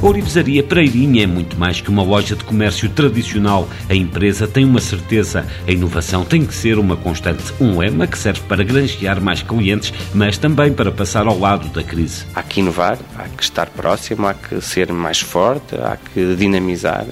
A Orivesaria Pereirinha é muito mais que uma loja de comércio tradicional. A empresa tem uma certeza. A inovação tem que ser uma constante. Um lema que serve para granjear mais clientes, mas também para passar ao lado da crise. Há que inovar, há que estar próximo, há que ser mais forte, há que dinamizar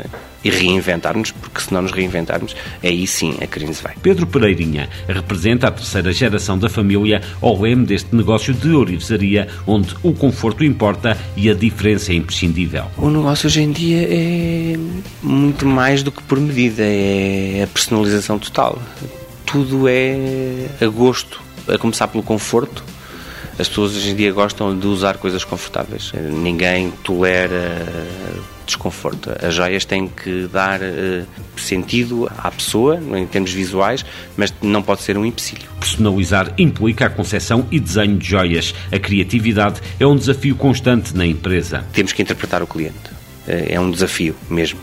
e reinventarmos, porque se não nos reinventarmos, aí sim a crise vai. Pedro Pereirinha representa a terceira geração da família ao leme deste negócio de orivesaria, onde o conforto importa e a diferença é imprescindível. O negócio hoje em dia é muito mais do que por medida, é a personalização total. Tudo é a gosto, a começar pelo conforto, as pessoas hoje em dia gostam de usar coisas confortáveis. Ninguém tolera desconforto. As joias têm que dar uh, sentido à pessoa, em termos visuais, mas não pode ser um empecilho. Personalizar implica a concepção e desenho de joias. A criatividade é um desafio constante na empresa. Temos que interpretar o cliente. Uh, é um desafio mesmo.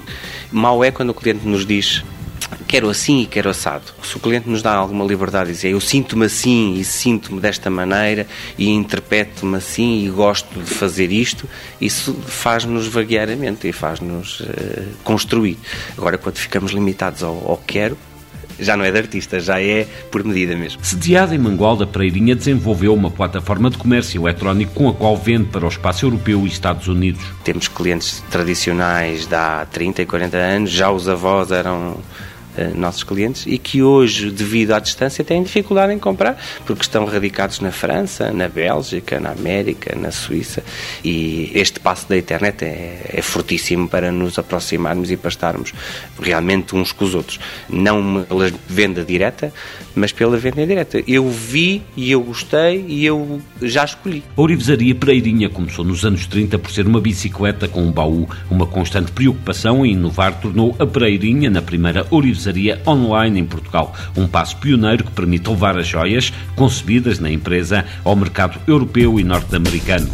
Mal é quando o cliente nos diz quero assim e quero assado. Se o cliente nos dá alguma liberdade e dizer eu sinto-me assim e sinto-me desta maneira e interpreto-me assim e gosto de fazer isto, isso faz-nos vaguear a mente e faz-nos uh, construir. Agora, quando ficamos limitados ao, ao quero, já não é de artista, já é por medida mesmo. Sediada em Mangualda, Pereirinha desenvolveu uma plataforma de comércio eletrónico com a qual vende para o espaço europeu e Estados Unidos. Temos clientes tradicionais de há 30 e 40 anos, já os avós eram eh, nossos clientes e que hoje, devido à distância, têm dificuldade em comprar porque estão radicados na França, na Bélgica, na América, na Suíça e este passo da internet é, é fortíssimo para nos aproximarmos e para estarmos realmente uns com os outros. Não pela venda direta, mas pela venda indireta. Eu vi e eu gostei e eu já escolhi. A Orivesaria Pereirinha começou nos anos 30 por ser uma bicicleta com um baú. Uma constante preocupação em inovar tornou a Pereirinha na primeira Orivesaria online em Portugal. Um passo pioneiro que permite levar as joias concebidas na empresa ao mercado europeu e norte-americano.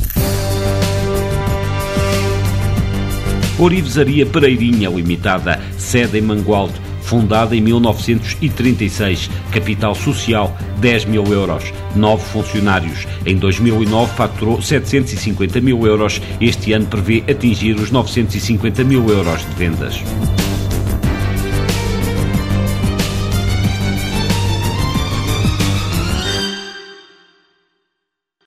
Orivesaria Pereirinha Limitada, sede em Mangualdo, fundada em 1936, capital social 10 mil euros, 9 funcionários. Em 2009 faturou 750 mil euros. Este ano prevê atingir os 950 mil euros de vendas.